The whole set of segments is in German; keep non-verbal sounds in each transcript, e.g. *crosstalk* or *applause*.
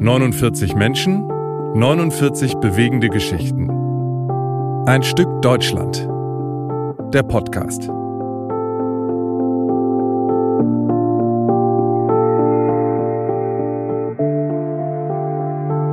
»49 Menschen, 49 bewegende Geschichten. Ein Stück Deutschland. Der Podcast.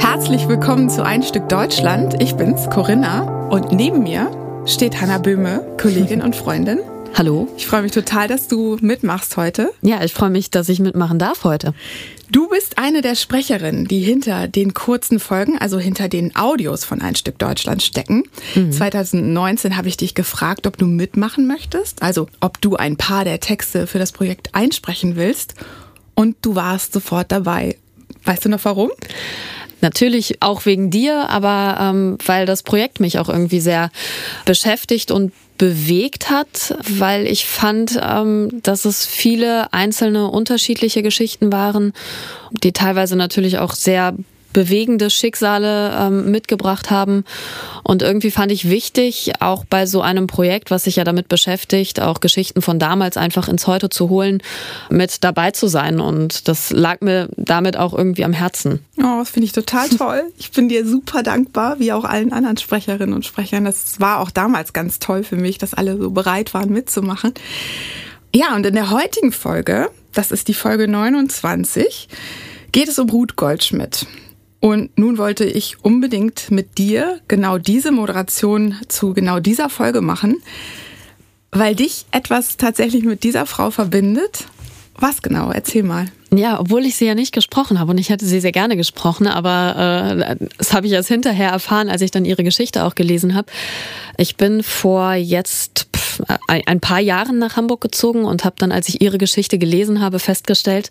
Herzlich willkommen zu Ein Stück Deutschland. Ich bin's, Corinna. Und neben mir steht Hanna Böhme, Kollegin und Freundin. Hallo. Ich freue mich total, dass du mitmachst heute. Ja, ich freue mich, dass ich mitmachen darf heute. Du bist eine der Sprecherinnen, die hinter den kurzen Folgen, also hinter den Audios von Ein Stück Deutschland stecken. Mhm. 2019 habe ich dich gefragt, ob du mitmachen möchtest, also ob du ein paar der Texte für das Projekt einsprechen willst. Und du warst sofort dabei. Weißt du noch warum? Natürlich auch wegen dir, aber ähm, weil das Projekt mich auch irgendwie sehr beschäftigt und bewegt hat, weil ich fand, ähm, dass es viele einzelne unterschiedliche Geschichten waren, die teilweise natürlich auch sehr bewegende Schicksale ähm, mitgebracht haben. Und irgendwie fand ich wichtig, auch bei so einem Projekt, was sich ja damit beschäftigt, auch Geschichten von damals einfach ins Heute zu holen, mit dabei zu sein. Und das lag mir damit auch irgendwie am Herzen. Oh, das finde ich total *laughs* toll. Ich bin dir super dankbar, wie auch allen anderen Sprecherinnen und Sprechern. Das war auch damals ganz toll für mich, dass alle so bereit waren mitzumachen. Ja, und in der heutigen Folge, das ist die Folge 29, geht es um Ruth Goldschmidt. Und nun wollte ich unbedingt mit dir genau diese Moderation zu genau dieser Folge machen, weil dich etwas tatsächlich mit dieser Frau verbindet. Was genau? Erzähl mal. Ja, obwohl ich sie ja nicht gesprochen habe und ich hätte sie sehr gerne gesprochen, aber äh, das habe ich erst hinterher erfahren, als ich dann ihre Geschichte auch gelesen habe. Ich bin vor jetzt ein paar Jahren nach Hamburg gezogen und habe dann, als ich ihre Geschichte gelesen habe, festgestellt,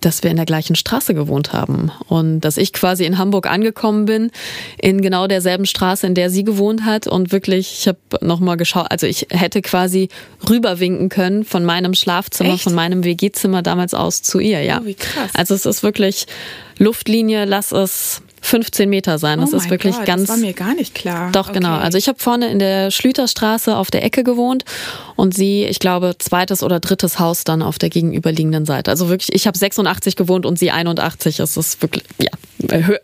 dass wir in der gleichen Straße gewohnt haben und dass ich quasi in Hamburg angekommen bin, in genau derselben Straße, in der sie gewohnt hat und wirklich, ich habe nochmal geschaut, also ich hätte quasi rüberwinken können von meinem Schlafzimmer, Echt? von meinem WG-Zimmer damals aus zu ihr, ja. Oh, wie krass. Also es ist wirklich Luftlinie, lass es 15 Meter sein. Das oh ist wirklich God, ganz. Das war mir gar nicht klar. Doch, okay. genau. Also ich habe vorne in der Schlüterstraße auf der Ecke gewohnt und sie, ich glaube, zweites oder drittes Haus dann auf der gegenüberliegenden Seite. Also wirklich, ich habe 86 gewohnt und sie 81. Es ist wirklich, ja,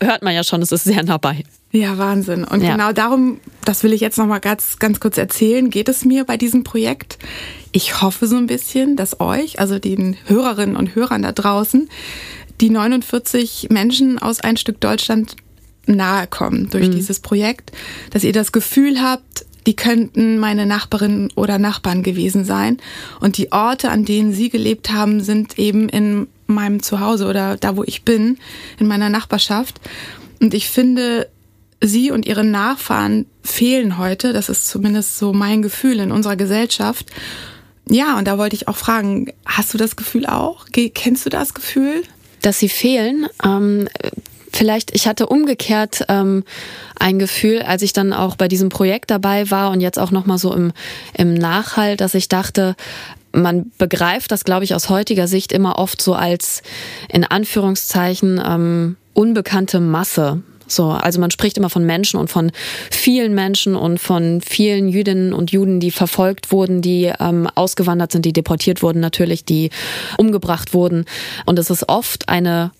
hört man ja schon, es ist sehr nah bei. Ja, Wahnsinn. Und ja. genau darum, das will ich jetzt nochmal ganz, ganz kurz erzählen, geht es mir bei diesem Projekt. Ich hoffe so ein bisschen, dass euch, also den Hörerinnen und Hörern da draußen, die 49 Menschen aus ein Stück Deutschland nahe kommen durch mhm. dieses Projekt, dass ihr das Gefühl habt, die könnten meine Nachbarinnen oder Nachbarn gewesen sein. Und die Orte, an denen sie gelebt haben, sind eben in meinem Zuhause oder da, wo ich bin, in meiner Nachbarschaft. Und ich finde, sie und ihre Nachfahren fehlen heute. Das ist zumindest so mein Gefühl in unserer Gesellschaft. Ja, und da wollte ich auch fragen, hast du das Gefühl auch? Kennst du das Gefühl? Dass sie fehlen. Ähm, vielleicht, ich hatte umgekehrt ähm, ein Gefühl, als ich dann auch bei diesem Projekt dabei war und jetzt auch nochmal so im, im Nachhall, dass ich dachte, man begreift das, glaube ich, aus heutiger Sicht immer oft so als in Anführungszeichen ähm, unbekannte Masse. So, also man spricht immer von Menschen und von vielen Menschen und von vielen Jüdinnen und Juden, die verfolgt wurden, die ähm, ausgewandert sind, die deportiert wurden, natürlich, die umgebracht wurden. Und es ist oft eine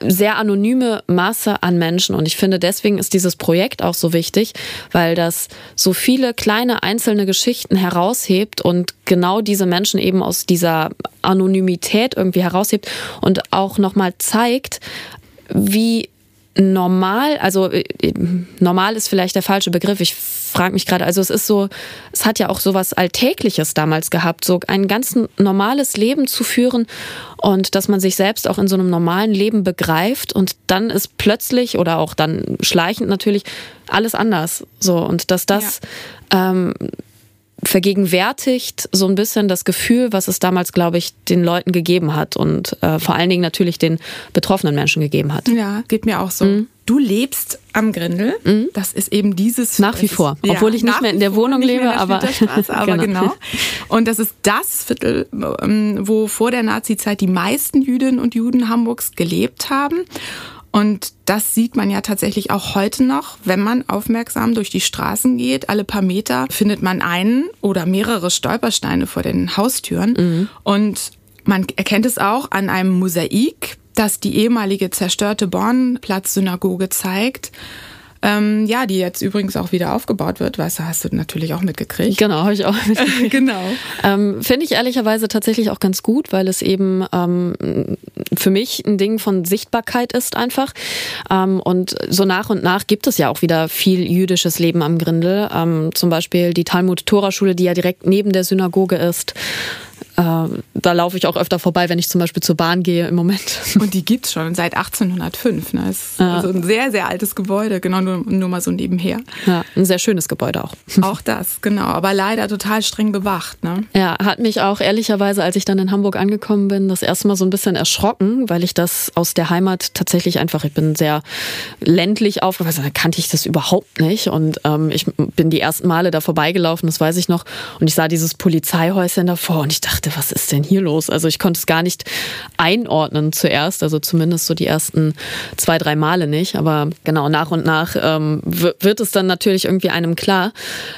sehr anonyme Masse an Menschen. Und ich finde, deswegen ist dieses Projekt auch so wichtig, weil das so viele kleine einzelne Geschichten heraushebt und genau diese Menschen eben aus dieser Anonymität irgendwie heraushebt und auch nochmal zeigt, wie normal, also äh, normal ist vielleicht der falsche Begriff. Ich frage mich gerade, also es ist so, es hat ja auch so was Alltägliches damals gehabt, so ein ganz normales Leben zu führen und dass man sich selbst auch in so einem normalen Leben begreift und dann ist plötzlich oder auch dann schleichend natürlich alles anders. So und dass das ja. ähm, vergegenwärtigt so ein bisschen das Gefühl, was es damals, glaube ich, den Leuten gegeben hat und äh, vor allen Dingen natürlich den betroffenen Menschen gegeben hat. Ja, geht mir auch so. Mhm. Du lebst am Grindel. Mhm. Das ist eben dieses. Nach wie vor. Ist, Obwohl ich nicht mehr in der Wohnung lebe, der aber. *laughs* aber genau. genau. Und das ist das Viertel, ähm, wo vor der Nazizeit die meisten Jüdinnen und Juden Hamburgs gelebt haben. Und das sieht man ja tatsächlich auch heute noch, wenn man aufmerksam durch die Straßen geht. Alle paar Meter findet man einen oder mehrere Stolpersteine vor den Haustüren. Mhm. Und man erkennt es auch an einem Mosaik, das die ehemalige zerstörte Bornplatz-Synagoge zeigt ähm, ja, die jetzt übrigens auch wieder aufgebaut wird, weißt du, hast du natürlich auch mitgekriegt. Genau, habe ich auch *laughs* mitgekriegt. genau. Ähm, Finde ich ehrlicherweise tatsächlich auch ganz gut, weil es eben ähm, für mich ein Ding von Sichtbarkeit ist einfach. Ähm, und so nach und nach gibt es ja auch wieder viel jüdisches Leben am Grindel. Ähm, zum Beispiel die Talmud-Tora-Schule, die ja direkt neben der Synagoge ist. Äh, da laufe ich auch öfter vorbei, wenn ich zum Beispiel zur Bahn gehe im Moment. *laughs* Und die gibt's schon seit 1805. Ne? Ist ja. also ein sehr, sehr altes Gebäude, genau nur, nur mal so nebenher. Ja, ein sehr schönes Gebäude auch. *laughs* Auch das, genau. Aber leider total streng bewacht. Ne? Ja, hat mich auch ehrlicherweise, als ich dann in Hamburg angekommen bin, das erste Mal so ein bisschen erschrocken, weil ich das aus der Heimat tatsächlich einfach, ich bin sehr ländlich aufgewachsen, da kannte ich das überhaupt nicht. Und ähm, ich bin die ersten Male da vorbeigelaufen, das weiß ich noch. Und ich sah dieses Polizeihäuschen davor und ich dachte, dachte, was ist denn hier los? Also ich konnte es gar nicht einordnen zuerst, also zumindest so die ersten zwei, drei Male nicht. Aber genau, nach und nach ähm, wird es dann natürlich irgendwie einem klar.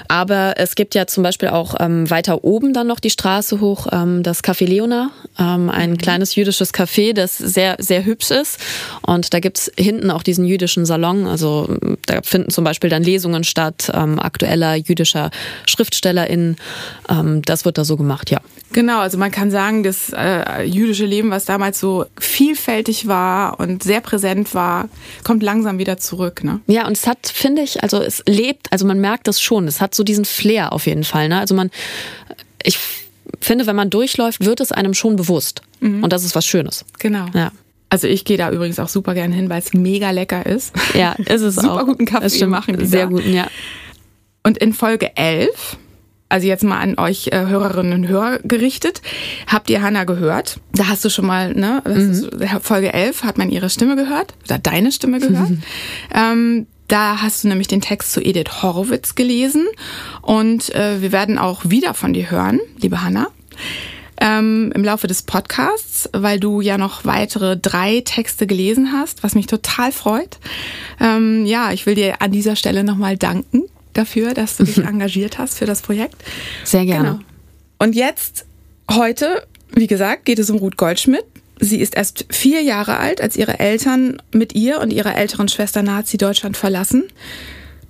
Aber es gibt ja zum Beispiel auch ähm, weiter oben dann noch die Straße hoch, ähm, das Café Leona, ähm, ein mhm. kleines jüdisches Café, das sehr, sehr hübsch ist. Und da gibt's hinten auch diesen jüdischen Salon. Also da finden zum Beispiel dann Lesungen statt, ähm, aktueller jüdischer SchriftstellerInnen. Ähm, das wird da so gemacht, ja. Genau, also man kann sagen, das äh, jüdische Leben, was damals so vielfältig war und sehr präsent war, kommt langsam wieder zurück. Ne? Ja, und es hat, finde ich, also es lebt, also man merkt das schon, es hat so diesen Flair auf jeden Fall. Ne? Also man, ich finde, wenn man durchläuft, wird es einem schon bewusst. Mhm. Und das ist was Schönes. Genau. Ja. Also ich gehe da übrigens auch super gern hin, weil es mega lecker ist. Ja, ist es *laughs* super auch. Super guten Kaffee machen. Sehr da. guten, ja. Und in Folge 11 also jetzt mal an euch äh, Hörerinnen und Hörer gerichtet. Habt ihr Hannah gehört? Da hast du schon mal, ne, mhm. Folge 11 hat man ihre Stimme gehört oder deine Stimme gehört. Mhm. Ähm, da hast du nämlich den Text zu Edith Horowitz gelesen und äh, wir werden auch wieder von dir hören, liebe Hannah. Ähm, im Laufe des Podcasts, weil du ja noch weitere drei Texte gelesen hast, was mich total freut. Ähm, ja, ich will dir an dieser Stelle nochmal danken dafür, dass du dich engagiert hast für das Projekt. Sehr gerne. Genau. Und jetzt, heute, wie gesagt, geht es um Ruth Goldschmidt. Sie ist erst vier Jahre alt, als ihre Eltern mit ihr und ihrer älteren Schwester Nazi-Deutschland verlassen.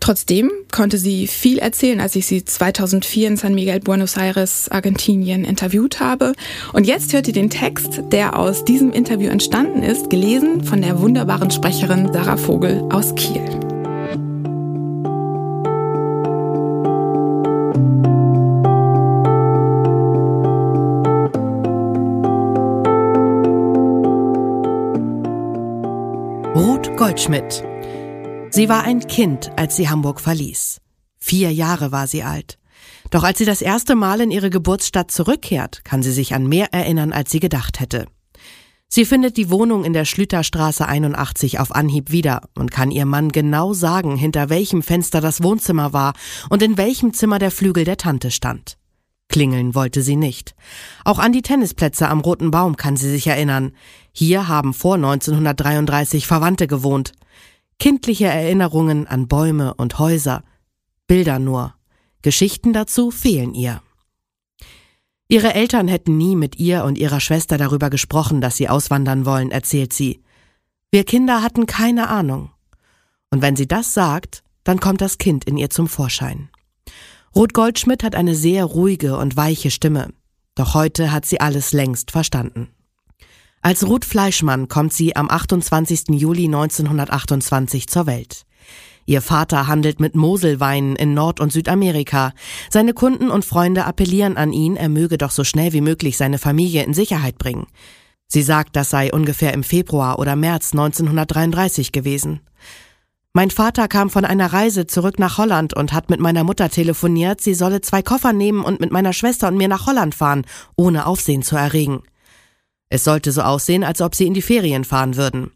Trotzdem konnte sie viel erzählen, als ich sie 2004 in San Miguel, Buenos Aires, Argentinien interviewt habe. Und jetzt hört ihr den Text, der aus diesem Interview entstanden ist, gelesen von der wunderbaren Sprecherin Sarah Vogel aus Kiel. Goldschmidt. Sie war ein Kind, als sie Hamburg verließ. Vier Jahre war sie alt. Doch als sie das erste Mal in ihre Geburtsstadt zurückkehrt, kann sie sich an mehr erinnern, als sie gedacht hätte. Sie findet die Wohnung in der Schlüterstraße 81 auf Anhieb wieder und kann ihr Mann genau sagen, hinter welchem Fenster das Wohnzimmer war und in welchem Zimmer der Flügel der Tante stand. Klingeln wollte sie nicht. Auch an die Tennisplätze am Roten Baum kann sie sich erinnern. Hier haben vor 1933 Verwandte gewohnt. Kindliche Erinnerungen an Bäume und Häuser. Bilder nur. Geschichten dazu fehlen ihr. Ihre Eltern hätten nie mit ihr und ihrer Schwester darüber gesprochen, dass sie auswandern wollen, erzählt sie. Wir Kinder hatten keine Ahnung. Und wenn sie das sagt, dann kommt das Kind in ihr zum Vorschein. Ruth Goldschmidt hat eine sehr ruhige und weiche Stimme. Doch heute hat sie alles längst verstanden. Als Ruth Fleischmann kommt sie am 28. Juli 1928 zur Welt. Ihr Vater handelt mit Moselweinen in Nord- und Südamerika. Seine Kunden und Freunde appellieren an ihn, er möge doch so schnell wie möglich seine Familie in Sicherheit bringen. Sie sagt, das sei ungefähr im Februar oder März 1933 gewesen. Mein Vater kam von einer Reise zurück nach Holland und hat mit meiner Mutter telefoniert, sie solle zwei Koffer nehmen und mit meiner Schwester und mir nach Holland fahren, ohne Aufsehen zu erregen. Es sollte so aussehen, als ob sie in die Ferien fahren würden.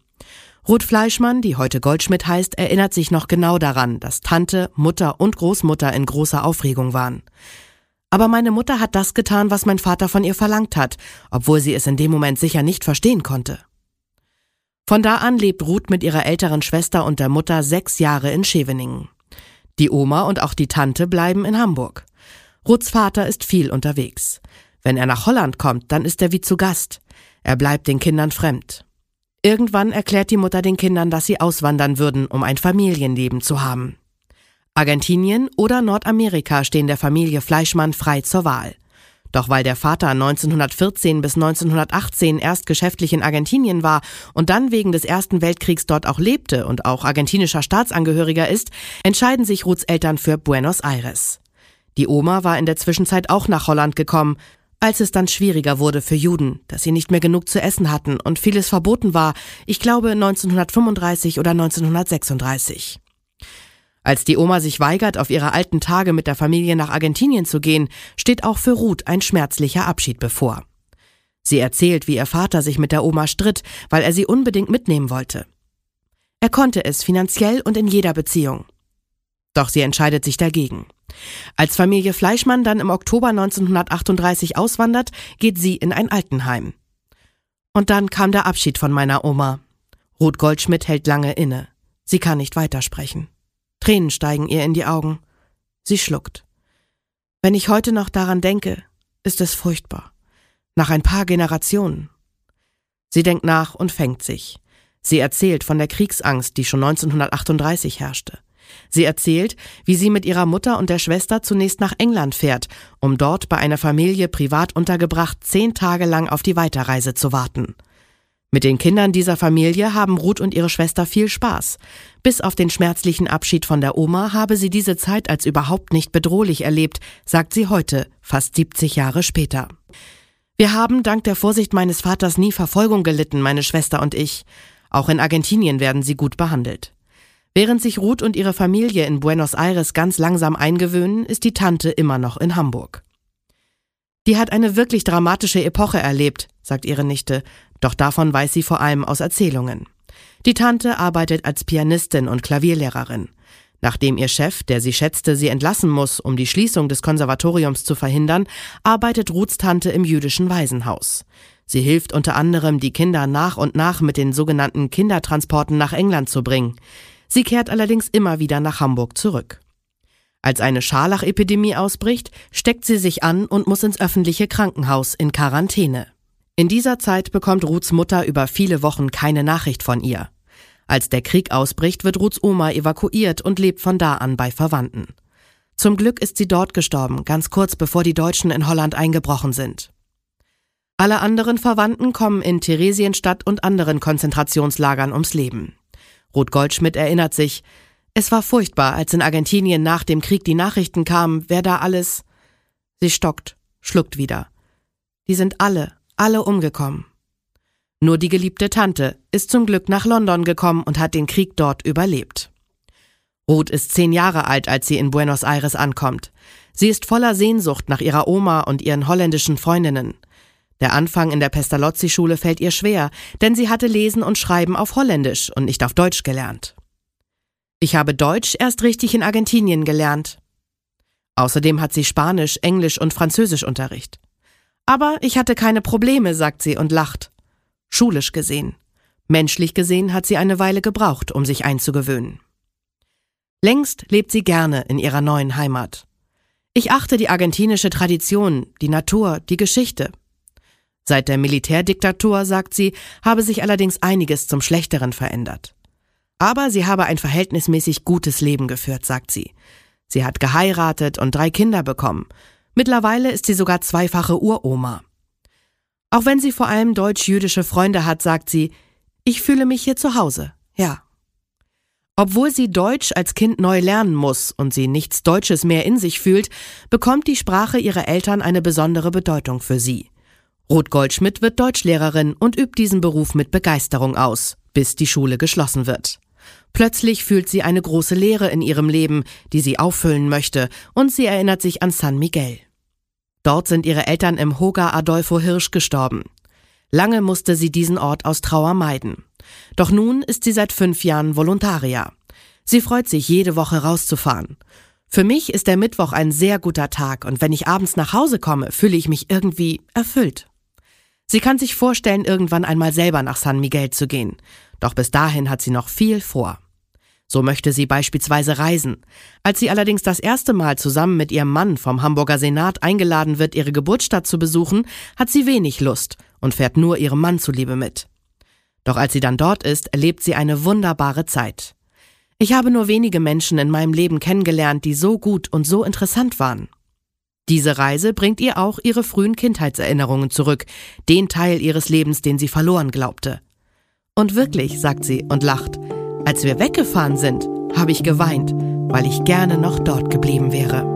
Ruth Fleischmann, die heute Goldschmidt heißt, erinnert sich noch genau daran, dass Tante, Mutter und Großmutter in großer Aufregung waren. Aber meine Mutter hat das getan, was mein Vater von ihr verlangt hat, obwohl sie es in dem Moment sicher nicht verstehen konnte. Von da an lebt Ruth mit ihrer älteren Schwester und der Mutter sechs Jahre in Scheveningen. Die Oma und auch die Tante bleiben in Hamburg. Ruths Vater ist viel unterwegs. Wenn er nach Holland kommt, dann ist er wie zu Gast. Er bleibt den Kindern fremd. Irgendwann erklärt die Mutter den Kindern, dass sie auswandern würden, um ein Familienleben zu haben. Argentinien oder Nordamerika stehen der Familie Fleischmann frei zur Wahl. Doch weil der Vater 1914 bis 1918 erst geschäftlich in Argentinien war und dann wegen des Ersten Weltkriegs dort auch lebte und auch argentinischer Staatsangehöriger ist, entscheiden sich Ruths Eltern für Buenos Aires. Die Oma war in der Zwischenzeit auch nach Holland gekommen, als es dann schwieriger wurde für Juden, dass sie nicht mehr genug zu essen hatten und vieles verboten war, ich glaube 1935 oder 1936. Als die Oma sich weigert, auf ihre alten Tage mit der Familie nach Argentinien zu gehen, steht auch für Ruth ein schmerzlicher Abschied bevor. Sie erzählt, wie ihr Vater sich mit der Oma stritt, weil er sie unbedingt mitnehmen wollte. Er konnte es finanziell und in jeder Beziehung. Doch sie entscheidet sich dagegen. Als Familie Fleischmann dann im Oktober 1938 auswandert, geht sie in ein Altenheim. Und dann kam der Abschied von meiner Oma. Ruth Goldschmidt hält lange inne. Sie kann nicht weitersprechen. Tränen steigen ihr in die Augen. Sie schluckt. Wenn ich heute noch daran denke, ist es furchtbar. Nach ein paar Generationen. Sie denkt nach und fängt sich. Sie erzählt von der Kriegsangst, die schon 1938 herrschte. Sie erzählt, wie sie mit ihrer Mutter und der Schwester zunächst nach England fährt, um dort bei einer Familie privat untergebracht zehn Tage lang auf die Weiterreise zu warten. Mit den Kindern dieser Familie haben Ruth und ihre Schwester viel Spaß. Bis auf den schmerzlichen Abschied von der Oma habe sie diese Zeit als überhaupt nicht bedrohlich erlebt, sagt sie heute, fast 70 Jahre später. Wir haben dank der Vorsicht meines Vaters nie Verfolgung gelitten, meine Schwester und ich. Auch in Argentinien werden sie gut behandelt. Während sich Ruth und ihre Familie in Buenos Aires ganz langsam eingewöhnen, ist die Tante immer noch in Hamburg. Die hat eine wirklich dramatische Epoche erlebt, sagt ihre Nichte, doch davon weiß sie vor allem aus Erzählungen. Die Tante arbeitet als Pianistin und Klavierlehrerin. Nachdem ihr Chef, der sie schätzte, sie entlassen muss, um die Schließung des Konservatoriums zu verhindern, arbeitet Ruths Tante im jüdischen Waisenhaus. Sie hilft unter anderem, die Kinder nach und nach mit den sogenannten Kindertransporten nach England zu bringen. Sie kehrt allerdings immer wieder nach Hamburg zurück. Als eine Scharlachepidemie ausbricht, steckt sie sich an und muss ins öffentliche Krankenhaus in Quarantäne. In dieser Zeit bekommt Ruths Mutter über viele Wochen keine Nachricht von ihr. Als der Krieg ausbricht, wird Ruths Oma evakuiert und lebt von da an bei Verwandten. Zum Glück ist sie dort gestorben, ganz kurz bevor die Deutschen in Holland eingebrochen sind. Alle anderen Verwandten kommen in Theresienstadt und anderen Konzentrationslagern ums Leben. Ruth Goldschmidt erinnert sich, es war furchtbar, als in Argentinien nach dem Krieg die Nachrichten kamen, wer da alles. Sie stockt, schluckt wieder. Die sind alle, alle umgekommen. Nur die geliebte Tante ist zum Glück nach London gekommen und hat den Krieg dort überlebt. Ruth ist zehn Jahre alt, als sie in Buenos Aires ankommt. Sie ist voller Sehnsucht nach ihrer Oma und ihren holländischen Freundinnen. Der Anfang in der Pestalozzi-Schule fällt ihr schwer, denn sie hatte Lesen und Schreiben auf Holländisch und nicht auf Deutsch gelernt. Ich habe Deutsch erst richtig in Argentinien gelernt. Außerdem hat sie Spanisch, Englisch und Französisch Unterricht. Aber ich hatte keine Probleme, sagt sie und lacht. Schulisch gesehen. Menschlich gesehen hat sie eine Weile gebraucht, um sich einzugewöhnen. Längst lebt sie gerne in ihrer neuen Heimat. Ich achte die argentinische Tradition, die Natur, die Geschichte. Seit der Militärdiktatur, sagt sie, habe sich allerdings einiges zum Schlechteren verändert. Aber sie habe ein verhältnismäßig gutes Leben geführt, sagt sie. Sie hat geheiratet und drei Kinder bekommen. Mittlerweile ist sie sogar zweifache Uroma. Auch wenn sie vor allem deutsch-jüdische Freunde hat, sagt sie, ich fühle mich hier zu Hause, ja. Obwohl sie Deutsch als Kind neu lernen muss und sie nichts Deutsches mehr in sich fühlt, bekommt die Sprache ihrer Eltern eine besondere Bedeutung für sie. Ruth Goldschmidt wird Deutschlehrerin und übt diesen Beruf mit Begeisterung aus, bis die Schule geschlossen wird. Plötzlich fühlt sie eine große Leere in ihrem Leben, die sie auffüllen möchte, und sie erinnert sich an San Miguel. Dort sind ihre Eltern im Hoga Adolfo Hirsch gestorben. Lange musste sie diesen Ort aus Trauer meiden. Doch nun ist sie seit fünf Jahren Volontaria. Sie freut sich, jede Woche rauszufahren. Für mich ist der Mittwoch ein sehr guter Tag und wenn ich abends nach Hause komme, fühle ich mich irgendwie erfüllt. Sie kann sich vorstellen, irgendwann einmal selber nach San Miguel zu gehen. Doch bis dahin hat sie noch viel vor. So möchte sie beispielsweise reisen. Als sie allerdings das erste Mal zusammen mit ihrem Mann vom Hamburger Senat eingeladen wird, ihre Geburtsstadt zu besuchen, hat sie wenig Lust und fährt nur ihrem Mann zuliebe mit. Doch als sie dann dort ist, erlebt sie eine wunderbare Zeit. Ich habe nur wenige Menschen in meinem Leben kennengelernt, die so gut und so interessant waren. Diese Reise bringt ihr auch ihre frühen Kindheitserinnerungen zurück, den Teil ihres Lebens, den sie verloren glaubte. Und wirklich, sagt sie und lacht, als wir weggefahren sind, habe ich geweint, weil ich gerne noch dort geblieben wäre.